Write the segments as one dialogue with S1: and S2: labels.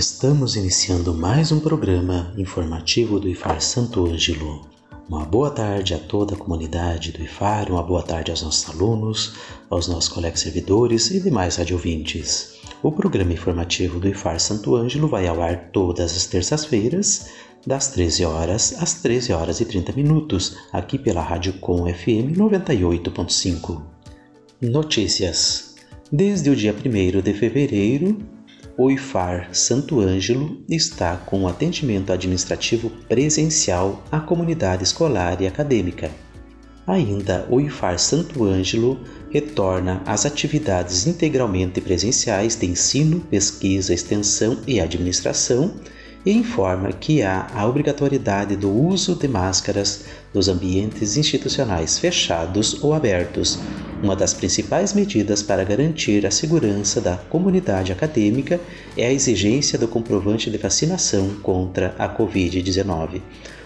S1: Estamos iniciando mais um programa informativo do IFAR Santo Ângelo. Uma boa tarde a toda a comunidade do IFAR, uma boa tarde aos nossos alunos, aos nossos colegas servidores e demais radiovintes. O programa informativo do IFAR Santo Ângelo vai ao ar todas as terças-feiras, das 13 horas às 13 horas e 30 minutos, aqui pela Rádio Com FM 98.5. Notícias. Desde o dia 1 de fevereiro, o IFAR Santo Ângelo está com atendimento administrativo presencial à comunidade escolar e acadêmica. Ainda, o IFAR Santo Ângelo retorna às atividades integralmente presenciais de ensino, pesquisa, extensão e administração e informa que há a obrigatoriedade do uso de máscaras nos ambientes institucionais fechados ou abertos, uma das principais medidas para garantir a segurança da comunidade acadêmica é a exigência do comprovante de vacinação contra a Covid-19.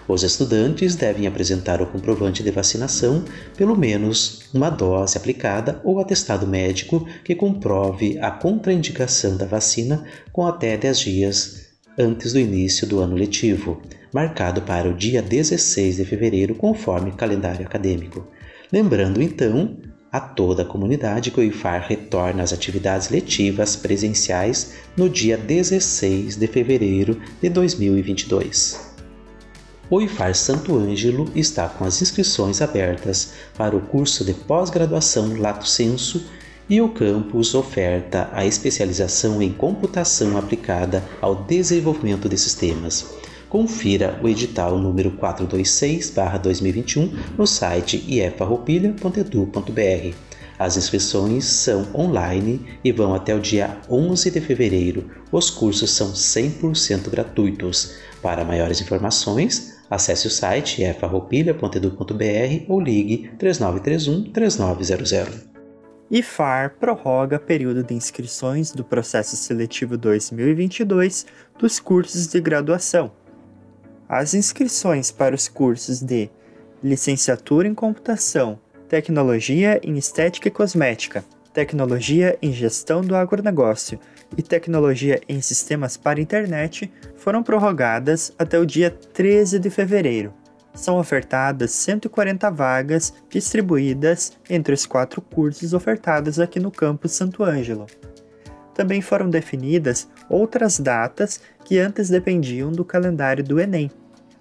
S1: Os estudantes devem apresentar o comprovante de vacinação, pelo menos uma dose aplicada ou atestado médico que comprove a contraindicação da vacina com até 10 dias antes do início do ano letivo, marcado para o dia 16 de fevereiro, conforme calendário acadêmico. Lembrando então a toda a comunidade que o IFAR retorna às atividades letivas presenciais no dia 16 de fevereiro de 2022. O IFAR Santo Ângelo está com as inscrições abertas para o curso de pós-graduação Lato Senso e o campus oferta a especialização em computação aplicada ao desenvolvimento de sistemas. Confira o edital número 426/2021 no site iefarroupilha.edu.br. As inscrições são online e vão até o dia 11 de fevereiro. Os cursos são 100% gratuitos. Para maiores informações, acesse o site efarroupilha.edu.br ou ligue 3931 3900.
S2: IFAR prorroga período de inscrições do processo seletivo 2022 dos cursos de graduação. As inscrições para os cursos de Licenciatura em Computação, Tecnologia em Estética e Cosmética, Tecnologia em Gestão do Agronegócio e Tecnologia em Sistemas para Internet foram prorrogadas até o dia 13 de fevereiro são ofertadas 140 vagas distribuídas entre os quatro cursos ofertados aqui no campus Santo Ângelo. Também foram definidas outras datas que antes dependiam do calendário do Enem.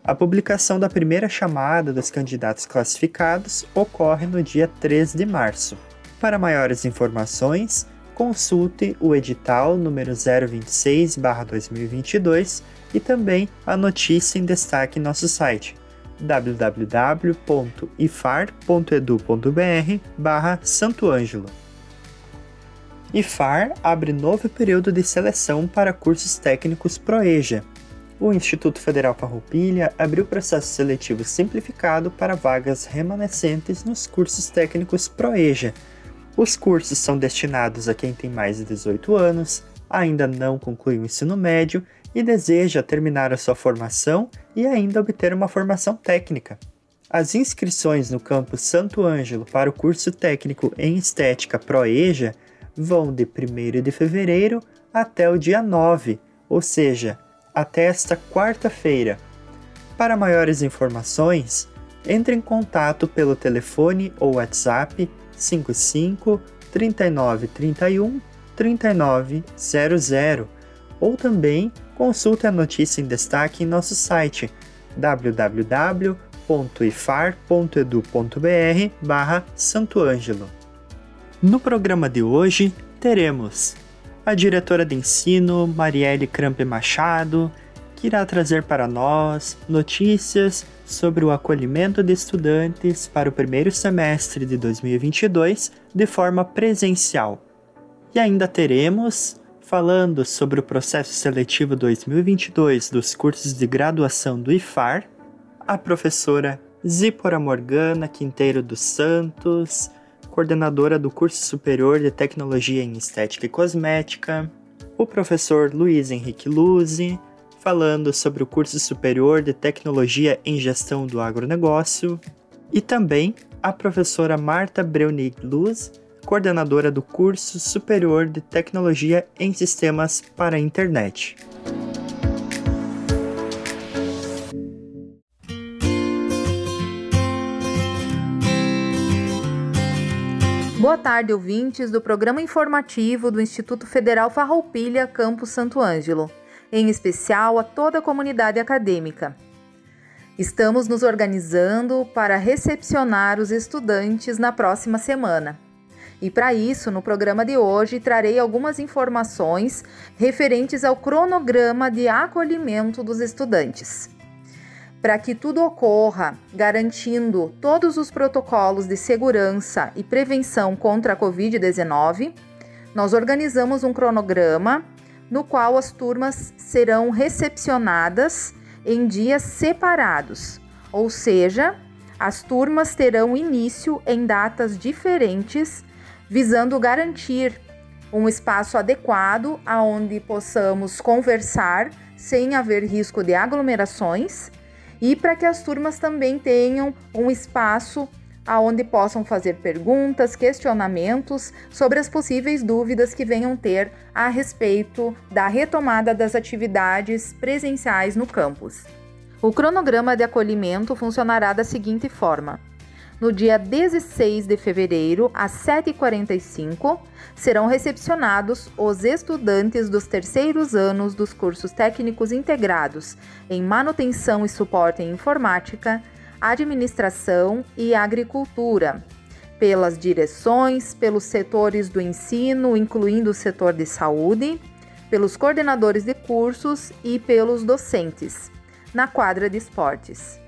S2: A publicação da primeira chamada dos candidatos classificados ocorre no dia 3 de março. Para maiores informações, consulte o edital número 026/2022 e também a notícia em destaque em nosso site www.ifar.edu.br barra Santo Ângelo. IFAR abre novo período de seleção para cursos técnicos ProEja. O Instituto Federal Farroupilha abriu processo seletivo simplificado para vagas remanescentes nos cursos técnicos ProEja. Os cursos são destinados a quem tem mais de 18 anos, ainda não concluiu o ensino médio e deseja terminar a sua formação e ainda obter uma formação técnica. As inscrições no campus Santo Ângelo para o curso técnico em Estética ProEja vão de 1 de fevereiro até o dia 9, ou seja, até esta quarta-feira. Para maiores informações, entre em contato pelo telefone ou WhatsApp 55 39 31 3900 ou também consulte a notícia em destaque em nosso site www.ifar.edu.br barra Santo Ângelo. No programa de hoje teremos a diretora de ensino Marielle Crampe Machado, que irá trazer para nós notícias sobre o acolhimento de estudantes para o primeiro semestre de 2022 de forma presencial. E ainda teremos, falando sobre o processo seletivo 2022 dos cursos de graduação do IFAR, a professora Zípora Morgana Quinteiro dos Santos, coordenadora do curso superior de Tecnologia em Estética e Cosmética, o professor Luiz Henrique Luzi, falando sobre o curso superior de Tecnologia em Gestão do Agronegócio, e também a professora Marta Breunig Luz, coordenadora do curso superior de Tecnologia em Sistemas para a Internet.
S3: Boa tarde, ouvintes do programa informativo do Instituto Federal Farroupilha, Campus Santo Ângelo, em especial a toda a comunidade acadêmica. Estamos nos organizando para recepcionar os estudantes na próxima semana. E para isso, no programa de hoje, trarei algumas informações referentes ao cronograma de acolhimento dos estudantes. Para que tudo ocorra garantindo todos os protocolos de segurança e prevenção contra a Covid-19, nós organizamos um cronograma no qual as turmas serão recepcionadas em dias separados, ou seja, as turmas terão início em datas diferentes, visando garantir um espaço adequado aonde possamos conversar sem haver risco de aglomerações e para que as turmas também tenham um espaço aonde possam fazer perguntas, questionamentos sobre as possíveis dúvidas que venham ter a respeito da retomada das atividades presenciais no campus. O cronograma de acolhimento funcionará da seguinte forma: no dia 16 de fevereiro, às 7h45, serão recepcionados os estudantes dos terceiros anos dos cursos técnicos integrados em manutenção e suporte em informática, administração e agricultura, pelas direções, pelos setores do ensino, incluindo o setor de saúde, pelos coordenadores de cursos e pelos docentes, na quadra de esportes.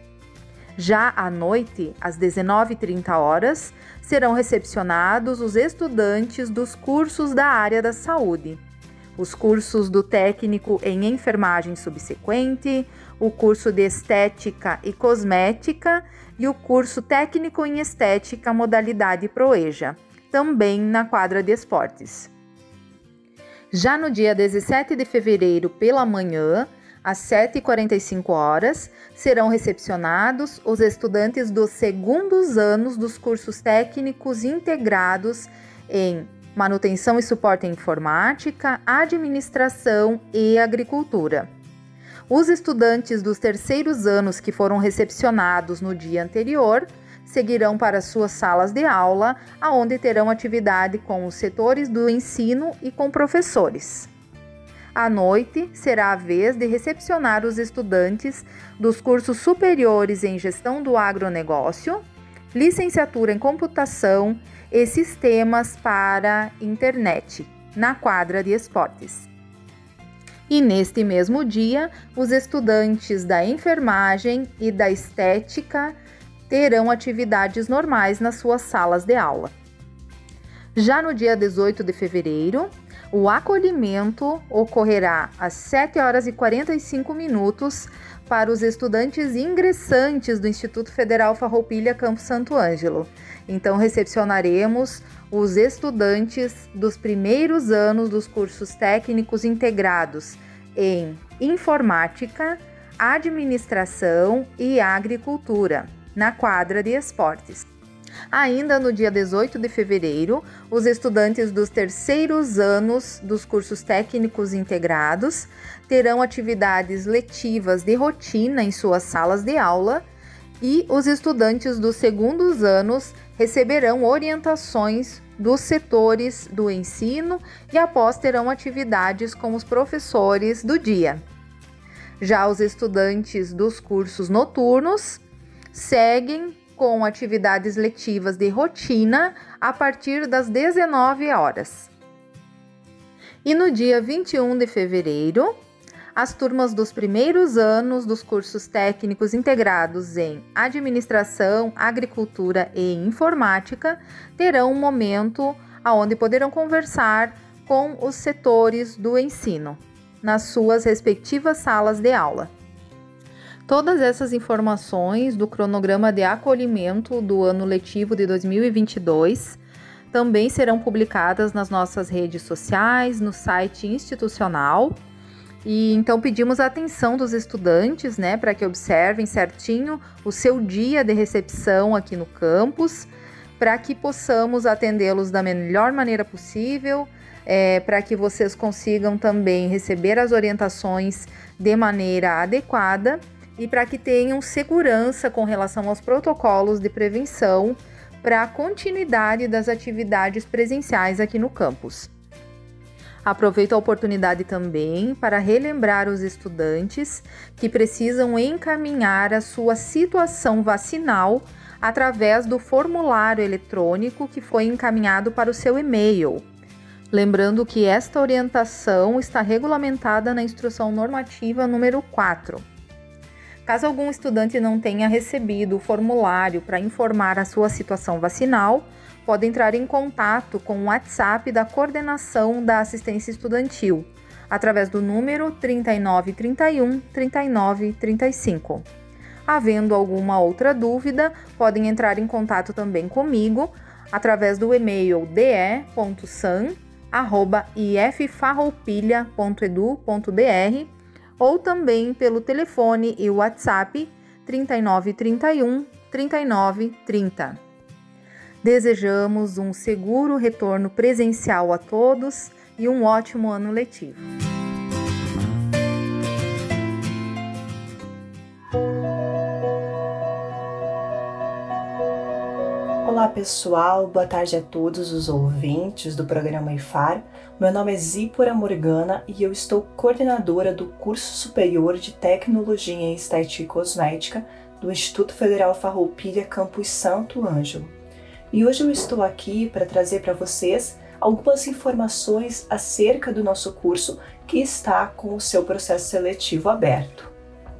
S3: Já à noite, às 19h30 horas, serão recepcionados os estudantes dos cursos da área da saúde. Os cursos do técnico em enfermagem subsequente, o curso de estética e cosmética e o curso técnico em estética modalidade Proeja, também na quadra de esportes. Já no dia 17 de fevereiro pela manhã, às 7h45 horas, serão recepcionados os estudantes dos segundos anos dos cursos técnicos integrados em manutenção e suporte em informática, administração e agricultura. Os estudantes dos terceiros anos que foram recepcionados no dia anterior seguirão para suas salas de aula, aonde terão atividade com os setores do ensino e com professores. À noite, será a vez de recepcionar os estudantes dos cursos superiores em gestão do agronegócio, licenciatura em computação e sistemas para internet, na quadra de esportes. E neste mesmo dia, os estudantes da enfermagem e da estética terão atividades normais nas suas salas de aula. Já no dia 18 de fevereiro, o acolhimento ocorrerá às 7 horas e 45 minutos para os estudantes ingressantes do Instituto Federal Farroupilha Campo Santo Ângelo. Então recepcionaremos os estudantes dos primeiros anos dos cursos técnicos integrados em informática, administração e agricultura, na quadra de esportes. Ainda no dia 18 de fevereiro, os estudantes dos terceiros anos dos cursos técnicos integrados terão atividades letivas de rotina em suas salas de aula e os estudantes dos segundos anos receberão orientações dos setores do ensino e após terão atividades com os professores do dia. Já os estudantes dos cursos noturnos seguem com atividades letivas de rotina a partir das 19 horas. E no dia 21 de fevereiro, as turmas dos primeiros anos dos cursos técnicos integrados em Administração, Agricultura e Informática terão um momento onde poderão conversar com os setores do ensino nas suas respectivas salas de aula. Todas essas informações do cronograma de acolhimento do ano letivo de 2022 também serão publicadas nas nossas redes sociais, no site institucional. E então pedimos a atenção dos estudantes, né, para que observem certinho o seu dia de recepção aqui no campus, para que possamos atendê-los da melhor maneira possível, é, para que vocês consigam também receber as orientações de maneira adequada e para que tenham segurança com relação aos protocolos de prevenção para a continuidade das atividades presenciais aqui no campus. Aproveito a oportunidade também para relembrar os estudantes que precisam encaminhar a sua situação vacinal através do formulário eletrônico que foi encaminhado para o seu e-mail. Lembrando que esta orientação está regulamentada na Instrução Normativa número 4. Caso algum estudante não tenha recebido o formulário para informar a sua situação vacinal, pode entrar em contato com o WhatsApp da Coordenação da Assistência Estudantil, através do número 3931 3935. Havendo alguma outra dúvida, podem entrar em contato também comigo através do e-mail de.san@iffarroupilha.edu.br ou também pelo telefone e WhatsApp 3931 3930. Desejamos um seguro retorno presencial a todos e um ótimo ano letivo.
S4: Olá pessoal, boa tarde a todos os ouvintes do programa IFAR. Meu nome é Zípora Morgana e eu estou coordenadora do curso superior de Tecnologia em Estética e Cosmética do Instituto Federal Farroupilha Campus Santo Ângelo e hoje eu estou aqui para trazer para vocês algumas informações acerca do nosso curso que está com o seu processo seletivo aberto.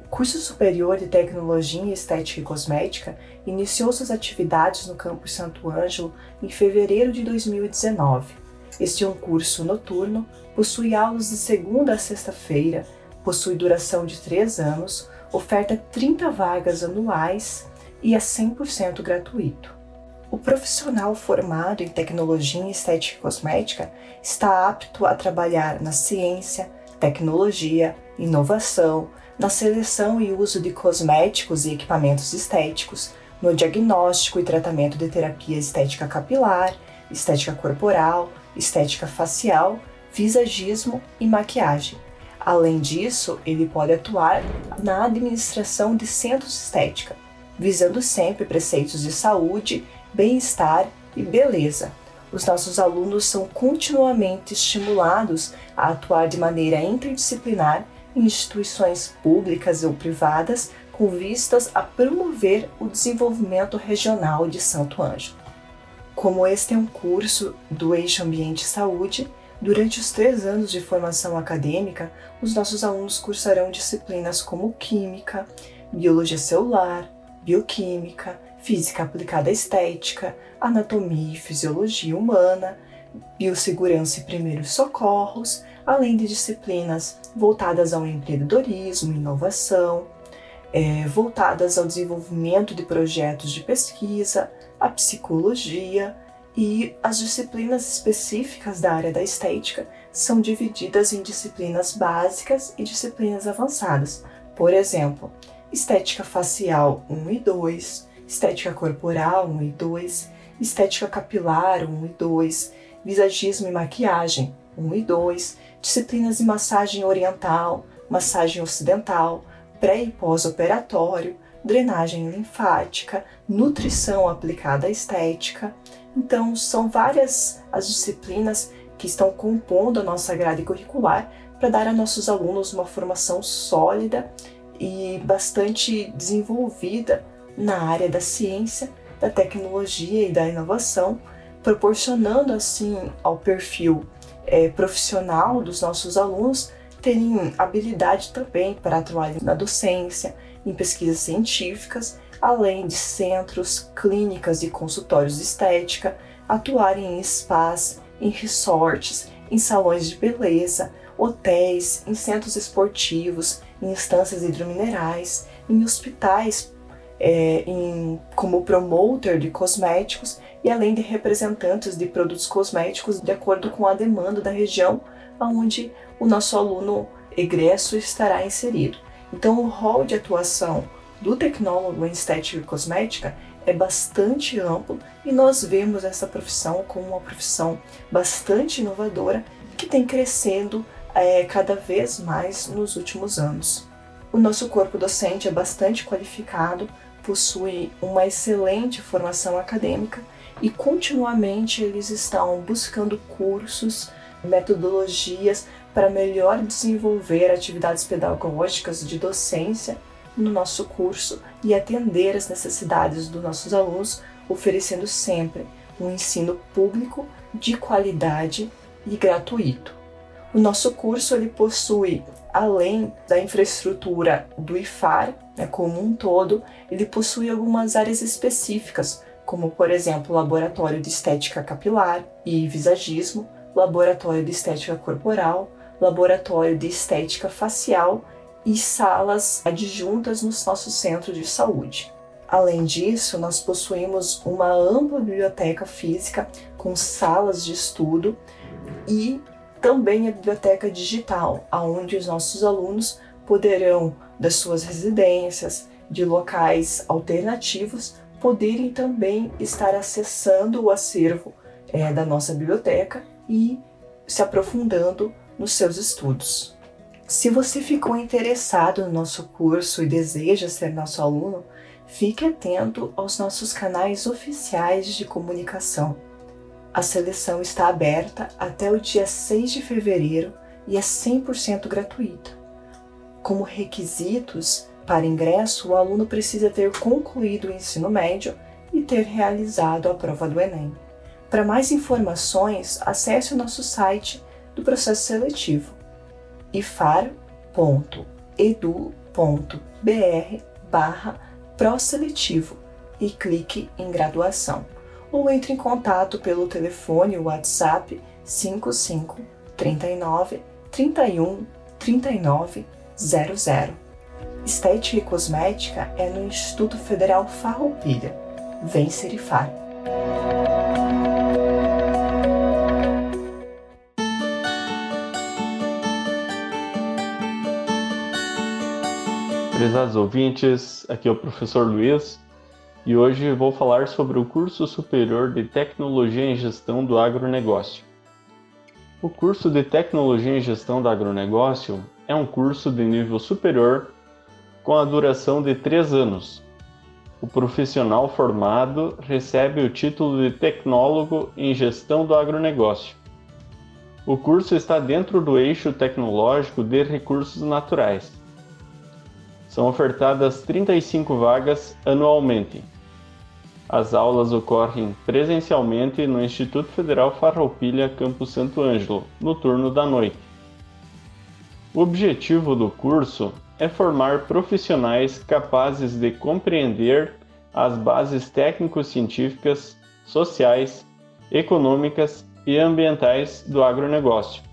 S4: Curso superior de Tecnologia em Estética e Cosmética iniciou suas atividades no campus Santo Ângelo em fevereiro de 2019. Este é um curso noturno, possui aulas de segunda a sexta-feira, possui duração de três anos, oferta 30 vagas anuais e é 100% gratuito. O profissional formado em tecnologia estética e cosmética está apto a trabalhar na ciência, tecnologia, inovação, na seleção e uso de cosméticos e equipamentos estéticos, no diagnóstico e tratamento de terapia estética capilar, estética corporal, estética facial, visagismo e maquiagem. Além disso, ele pode atuar na administração de centros estética, visando sempre preceitos de saúde bem-estar e beleza. Os nossos alunos são continuamente estimulados a atuar de maneira interdisciplinar instituições públicas ou privadas com vistas a promover o desenvolvimento regional de Santo Ângelo. Como este é um curso do Eixo Ambiente e Saúde, durante os três anos de formação acadêmica, os nossos alunos cursarão disciplinas como Química, Biologia Celular, Bioquímica, física aplicada à estética, anatomia e fisiologia humana, biossegurança e primeiros socorros, além de disciplinas voltadas ao empreendedorismo, inovação, é, voltadas ao desenvolvimento de projetos de pesquisa, a psicologia e as disciplinas específicas da área da estética são divididas em disciplinas básicas e disciplinas avançadas. Por exemplo, estética facial 1 e 2, estética corporal 1 e 2, estética capilar 1 e 2, visagismo e maquiagem 1 e 2, disciplinas de massagem oriental, massagem ocidental, pré e pós-operatório, drenagem linfática, nutrição aplicada à estética. Então, são várias as disciplinas que estão compondo a nossa grade curricular para dar a nossos alunos uma formação sólida e bastante desenvolvida na área da ciência, da tecnologia e da inovação, proporcionando assim ao perfil é, profissional dos nossos alunos terem habilidade também para atuar na docência, em pesquisas científicas, além de centros, clínicas e consultórios de estética, atuarem em spas, em resorts, em salões de beleza, hotéis, em centros esportivos, em instâncias hidrominerais, em hospitais, é, em, como promoter de cosméticos e além de representantes de produtos cosméticos de acordo com a demanda da região onde o nosso aluno egresso estará inserido. Então, o rol de atuação do tecnólogo em estética e cosmética é bastante amplo e nós vemos essa profissão como uma profissão bastante inovadora que tem crescendo é, cada vez mais nos últimos anos. O nosso corpo docente é bastante qualificado, possui uma excelente formação acadêmica e continuamente eles estão buscando cursos, metodologias para melhor desenvolver atividades pedagógicas de docência no nosso curso e atender às necessidades dos nossos alunos, oferecendo sempre um ensino público de qualidade e gratuito. O nosso curso ele possui, além da infraestrutura do IFAR, né, como um todo, ele possui algumas áreas específicas, como por exemplo laboratório de estética capilar e visagismo, laboratório de estética corporal, laboratório de estética facial e salas adjuntas nos nossos centros de saúde. Além disso, nós possuímos uma ampla biblioteca física com salas de estudo e também a biblioteca digital, aonde os nossos alunos poderão das suas residências, de locais alternativos, poderem também estar acessando o acervo é, da nossa biblioteca e se aprofundando nos seus estudos. Se você ficou interessado no nosso curso e deseja ser nosso aluno, fique atento aos nossos canais oficiais de comunicação. A seleção está aberta até o dia 6 de fevereiro e é 100% gratuita. Como requisitos para ingresso, o aluno precisa ter concluído o ensino médio e ter realizado a prova do Enem. Para mais informações, acesse o nosso site do processo seletivo ifar.edu.br barra proseletivo e clique em graduação ou entre em contato pelo telefone WhatsApp 55 39 31 39 00. Estética e Cosmética é no Instituto Federal Farroupilha. Vem Serifar.
S5: Prezados ouvintes, aqui é o professor Luiz e hoje vou falar sobre o curso superior de Tecnologia em Gestão do Agronegócio. O curso de Tecnologia em Gestão do Agronegócio é um curso de nível superior com a duração de três anos. O profissional formado recebe o título de Tecnólogo em Gestão do Agronegócio. O curso está dentro do eixo tecnológico de recursos naturais são ofertadas 35 vagas anualmente. As aulas ocorrem presencialmente no Instituto Federal Farroupilha Campo Santo Ângelo, no turno da noite. O objetivo do curso é formar profissionais capazes de compreender as bases técnico-científicas, sociais, econômicas e ambientais do agronegócio,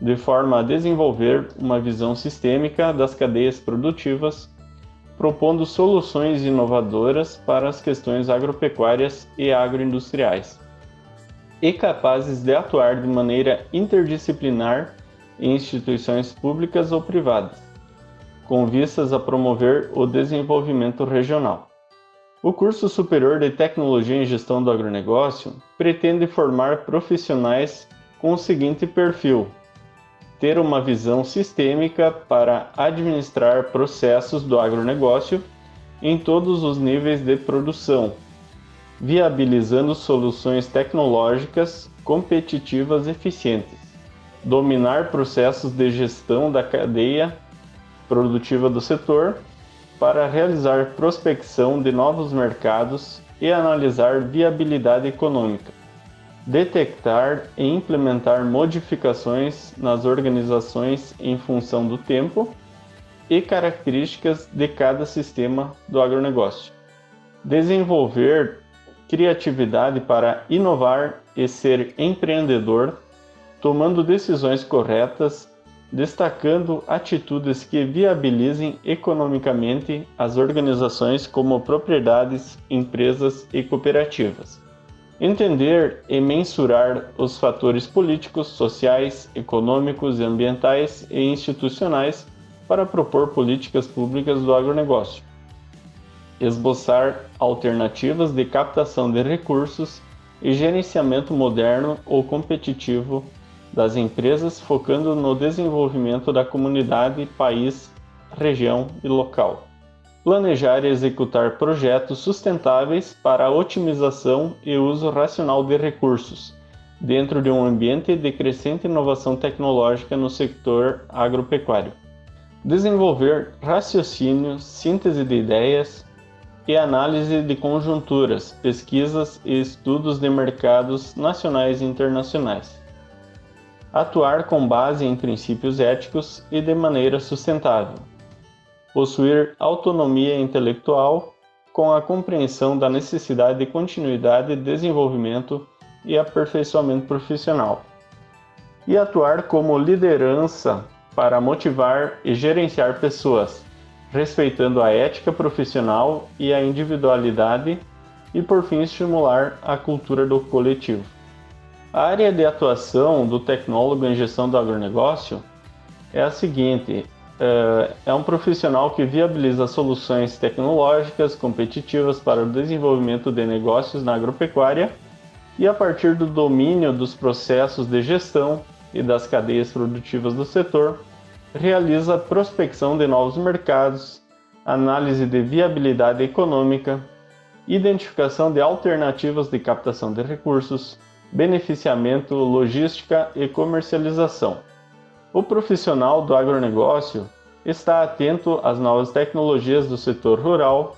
S5: de forma a desenvolver uma visão sistêmica das cadeias produtivas, propondo soluções inovadoras para as questões agropecuárias e agroindustriais, e capazes de atuar de maneira interdisciplinar em instituições públicas ou privadas, com vistas a promover o desenvolvimento regional. O curso superior de Tecnologia em Gestão do Agronegócio pretende formar profissionais com o seguinte perfil: ter uma visão sistêmica para administrar processos do agronegócio em todos os níveis de produção, viabilizando soluções tecnológicas competitivas eficientes, dominar processos de gestão da cadeia produtiva do setor para realizar prospecção de novos mercados e analisar viabilidade econômica detectar e implementar modificações nas organizações em função do tempo e características de cada sistema do agronegócio. Desenvolver criatividade para inovar e ser empreendedor, tomando decisões corretas, destacando atitudes que viabilizem economicamente as organizações como propriedades, empresas e cooperativas. Entender e mensurar os fatores políticos, sociais, econômicos, ambientais e institucionais para propor políticas públicas do agronegócio. Esboçar alternativas de captação de recursos e gerenciamento moderno ou competitivo das empresas, focando no desenvolvimento da comunidade, país, região e local. Planejar e executar projetos sustentáveis para a otimização e uso racional de recursos, dentro de um ambiente de crescente inovação tecnológica no setor agropecuário desenvolver raciocínio, síntese de ideias e análise de conjunturas, pesquisas e estudos de mercados nacionais e internacionais. Atuar com base em princípios éticos e de maneira sustentável. Possuir autonomia intelectual com a compreensão da necessidade de continuidade, desenvolvimento e aperfeiçoamento profissional. E atuar como liderança para motivar e gerenciar pessoas, respeitando a ética profissional e a individualidade e, por fim, estimular a cultura do coletivo. A área de atuação do tecnólogo em gestão do agronegócio é a seguinte: eh, é um profissional que viabiliza soluções tecnológicas competitivas para o desenvolvimento de negócios na agropecuária e, a partir do domínio dos processos de gestão, e das cadeias produtivas do setor, realiza prospecção de novos mercados, análise de viabilidade econômica, identificação de alternativas de captação de recursos, beneficiamento, logística e comercialização. O profissional do agronegócio está atento às novas tecnologias do setor rural,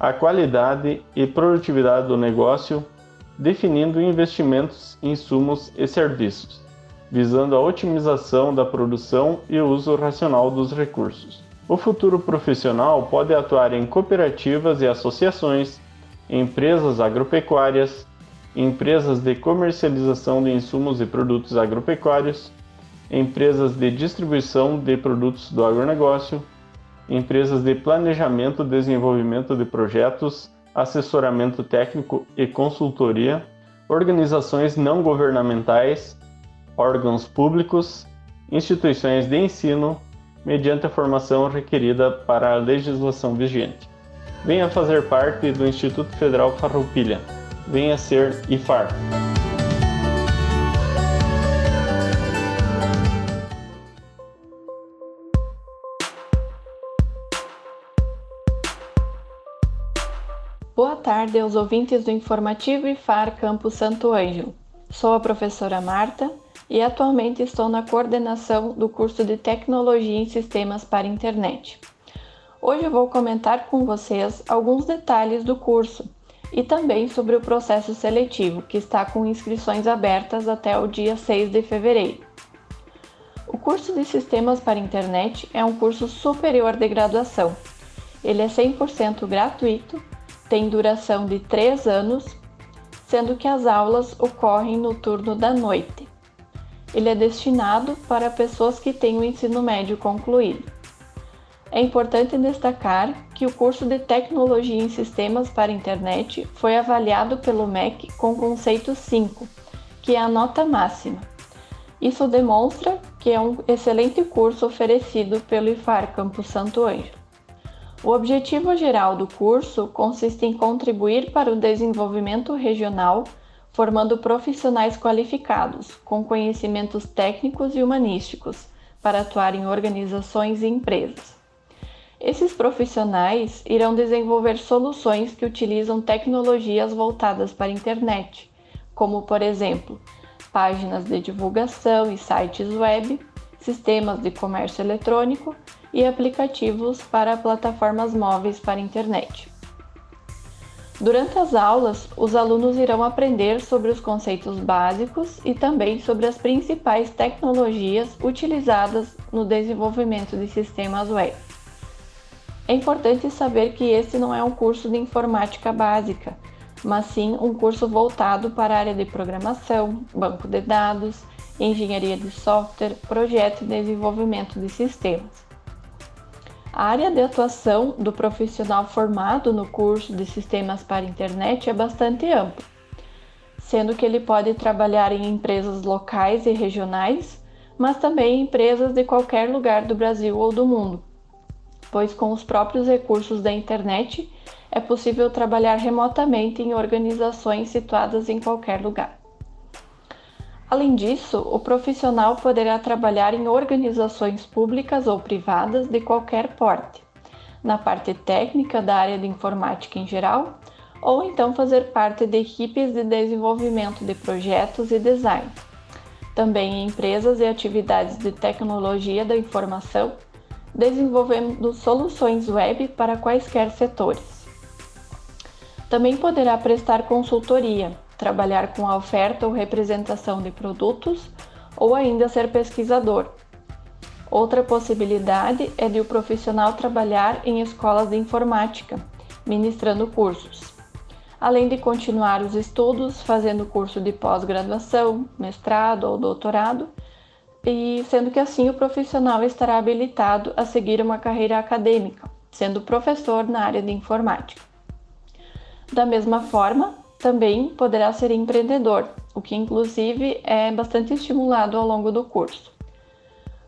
S5: à qualidade e produtividade do negócio, definindo investimentos, insumos e serviços visando a otimização da produção e o uso racional dos recursos. O futuro profissional pode atuar em cooperativas e associações, empresas agropecuárias, empresas de comercialização de insumos e produtos agropecuários, empresas de distribuição de produtos do agronegócio, empresas de planejamento e desenvolvimento de projetos, assessoramento técnico e consultoria, organizações não governamentais, órgãos públicos, instituições de ensino, mediante a formação requerida para a legislação vigente. Venha fazer parte do Instituto Federal Farroupilha. Venha ser IFAR.
S6: Boa tarde aos ouvintes do informativo IFAR Campo Santo Ângelo. Sou a professora Marta e atualmente estou na coordenação do curso de Tecnologia em Sistemas para Internet. Hoje eu vou comentar com vocês alguns detalhes do curso e também sobre o processo seletivo, que está com inscrições abertas até o dia 6 de fevereiro. O curso de Sistemas para Internet é um curso superior de graduação. Ele é 100% gratuito, tem duração de 3 anos, sendo que as aulas ocorrem no turno da noite ele é destinado para pessoas que têm o ensino médio concluído. É importante destacar que o curso de Tecnologia em Sistemas para Internet foi avaliado pelo MEC com conceito 5, que é a nota máxima. Isso demonstra que é um excelente curso oferecido pelo IFAR Campus Santo Ângelo. O objetivo geral do curso consiste em contribuir para o desenvolvimento regional formando profissionais qualificados, com conhecimentos técnicos e humanísticos, para atuar em organizações e empresas. Esses profissionais irão desenvolver soluções que utilizam tecnologias voltadas para a internet, como, por exemplo, páginas de divulgação e sites web, sistemas de comércio eletrônico e aplicativos para plataformas móveis para a internet. Durante as aulas, os alunos irão aprender sobre os conceitos básicos e também sobre as principais tecnologias utilizadas no desenvolvimento de sistemas web. É importante saber que esse não é um curso de informática básica, mas sim um curso voltado para a área de programação, banco de dados, engenharia de software, projeto e desenvolvimento de sistemas. A área de atuação do profissional formado no curso de Sistemas para Internet é bastante ampla, sendo que ele pode trabalhar em empresas locais e regionais, mas também em empresas de qualquer lugar do Brasil ou do mundo, pois com os próprios recursos da internet é possível trabalhar remotamente em organizações situadas em qualquer lugar. Além disso, o profissional poderá trabalhar em organizações públicas ou privadas de qualquer porte, na parte técnica da área de informática em geral, ou então fazer parte de equipes de desenvolvimento de projetos e design. Também em empresas e atividades de tecnologia da informação, desenvolvendo soluções web para quaisquer setores. Também poderá prestar consultoria, trabalhar com a oferta ou representação de produtos ou ainda ser pesquisador. Outra possibilidade é de o profissional trabalhar em escolas de informática, ministrando cursos, além de continuar os estudos fazendo curso de pós-graduação, mestrado ou doutorado, e sendo que assim o profissional estará habilitado a seguir uma carreira acadêmica, sendo professor na área de informática. Da mesma forma, também poderá ser empreendedor, o que inclusive é bastante estimulado ao longo do curso.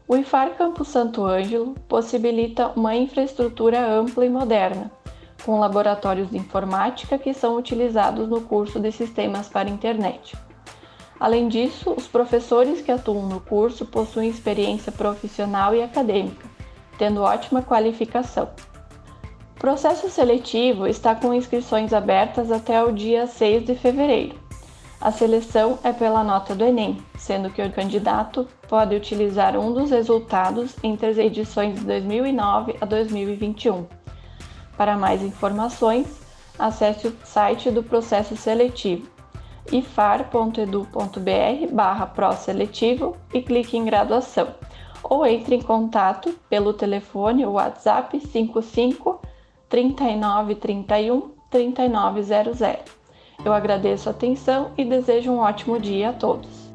S6: O IFAR Campus Santo Ângelo possibilita uma infraestrutura ampla e moderna, com laboratórios de informática que são utilizados no curso de Sistemas para Internet. Além disso, os professores que atuam no curso possuem experiência profissional e acadêmica, tendo ótima qualificação. O processo seletivo está com inscrições abertas até o dia 6 de fevereiro. A seleção é pela nota do Enem, sendo que o candidato pode utilizar um dos resultados entre as edições de 2009 a 2021. Para mais informações, acesse o site do processo seletivo ifar.edu.br barra pró-seletivo e clique em graduação, ou entre em contato pelo telefone ou WhatsApp 55 3931 3900. Eu agradeço a atenção e desejo um ótimo dia a todos.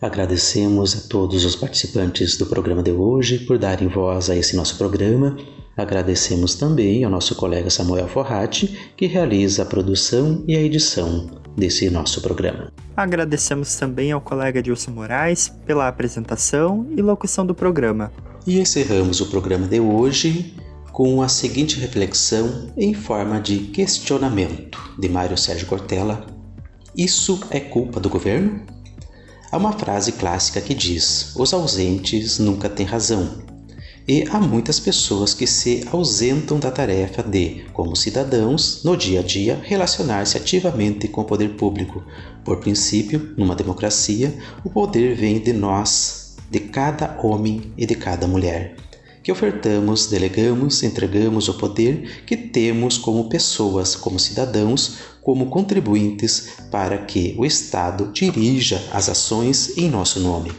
S1: Agradecemos a todos os participantes do programa de hoje por darem voz a esse nosso programa. Agradecemos também ao nosso colega Samuel Forratti, que realiza a produção e a edição desse nosso programa.
S2: Agradecemos também ao colega Dilson Moraes pela apresentação e locução do programa.
S1: E encerramos o programa de hoje com a seguinte reflexão em forma de questionamento de Mário Sérgio Cortella: Isso é culpa do governo? Há uma frase clássica que diz: Os ausentes nunca têm razão. E há muitas pessoas que se ausentam da tarefa de, como cidadãos, no dia a dia, relacionar-se ativamente com o poder público. Por princípio, numa democracia, o poder vem de nós, de cada homem e de cada mulher. Que ofertamos, delegamos, entregamos o poder que temos como pessoas, como cidadãos, como contribuintes para que o Estado dirija as ações em nosso nome.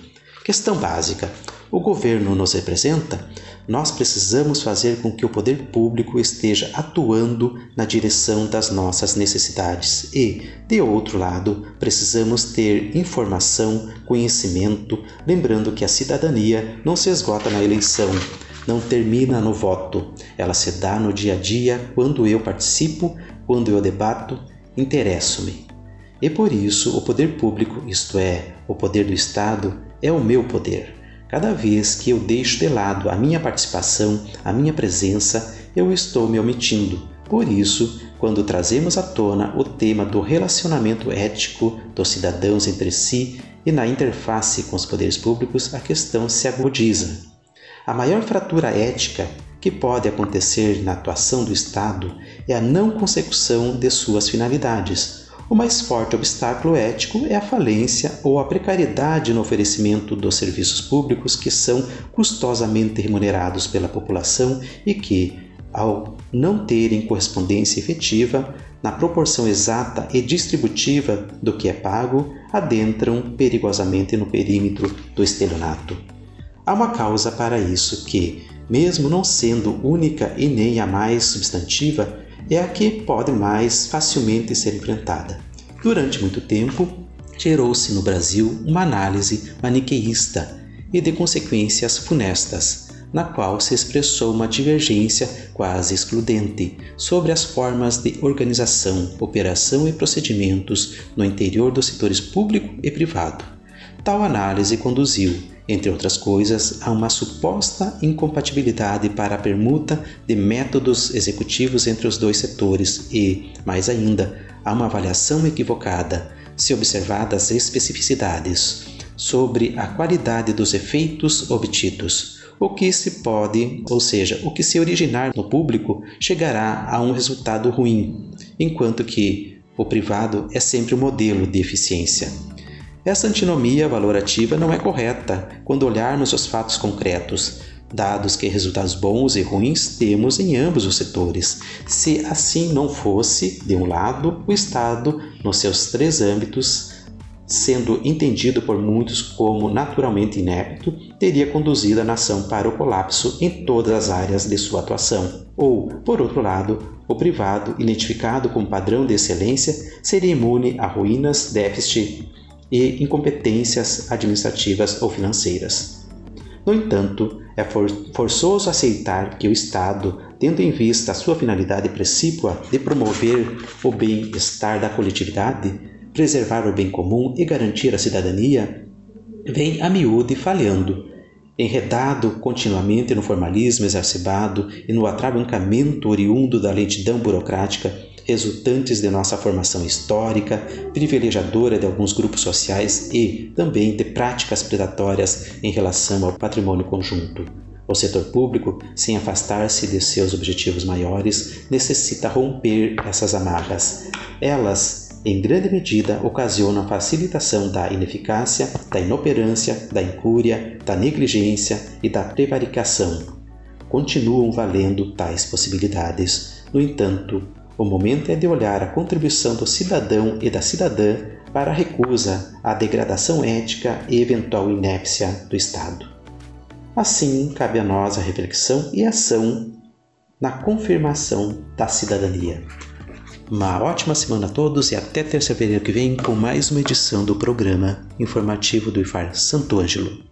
S1: Questão básica: o governo nos representa, nós precisamos fazer com que o poder público esteja atuando na direção das nossas necessidades e, de outro lado, precisamos ter informação, conhecimento, lembrando que a cidadania não se esgota na eleição, não termina no voto, ela se dá no dia a dia quando eu participo, quando eu debato, interesso-me. E por isso o poder público, isto é, o poder do Estado, é o meu poder. Cada vez que eu deixo de lado a minha participação, a minha presença, eu estou me omitindo. Por isso, quando trazemos à tona o tema do relacionamento ético dos cidadãos entre si e na interface com os poderes públicos, a questão se agudiza. A maior fratura ética que pode acontecer na atuação do Estado é a não consecução de suas finalidades, O mais forte obstáculo ético é a falência ou a precariedade no oferecimento dos serviços públicos que são custosamente remunerados pela população e que, ao não terem correspondência efetiva, na proporção exata e distributiva do que é pago, adentram perigosamente no perímetro do estelionato. Há uma causa para isso que, mesmo não sendo única e nem a mais substantiva, é a que pode mais facilmente ser enfrentada. Durante muito tempo, gerou-se no Brasil uma análise maniqueísta e de consequências funestas, na qual se expressou uma divergência quase excludente sobre as formas de organização, operação e procedimentos no interior dos setores público e privado. Tal análise conduziu, entre outras coisas, a uma suposta incompatibilidade para a permuta de métodos executivos entre os dois setores e, mais ainda, a uma avaliação equivocada, se observadas especificidades, sobre a qualidade dos efeitos obtidos. O que se pode, ou seja, o que se originar no público, chegará a um resultado ruim, enquanto que o privado é sempre o modelo de eficiência. Essa antinomia valorativa não é correta quando olharmos os fatos concretos, dados que resultados bons e ruins temos em ambos os setores. Se assim não fosse, de um lado, o Estado, nos seus três âmbitos, sendo entendido por muitos como naturalmente inepto, teria conduzido a nação para o colapso em todas as áreas de sua atuação. Ou, por outro lado, o privado, identificado como padrão de excelência, seria imune a ruínas, déficit e incompetências administrativas ou financeiras. No entanto, é forçoso aceitar que o Estado, tendo em vista a sua finalidade precípua de promover o bem-estar da coletividade, preservar o bem comum e garantir a cidadania, vem a miúde falhando, enredado continuamente no formalismo exacerbado e no atrabancamento oriundo da lentidão burocrática resultantes de nossa formação histórica, privilegiadora de alguns grupos sociais e também de práticas predatórias em relação ao patrimônio conjunto. O setor público, sem afastar-se de seus objetivos maiores, necessita romper essas amarras. Elas, em grande medida, ocasionam a facilitação da ineficácia, da inoperância, da incúria, da negligência e da prevaricação. Continuam valendo tais possibilidades. No entanto, o momento é de olhar a contribuição do cidadão e da cidadã para a recusa à degradação ética e eventual inépcia do Estado. Assim, cabe a nós a reflexão e ação na confirmação da cidadania. Uma ótima semana a todos e até terça-feira que vem com mais uma edição do programa informativo do IFAR Santo Ângelo.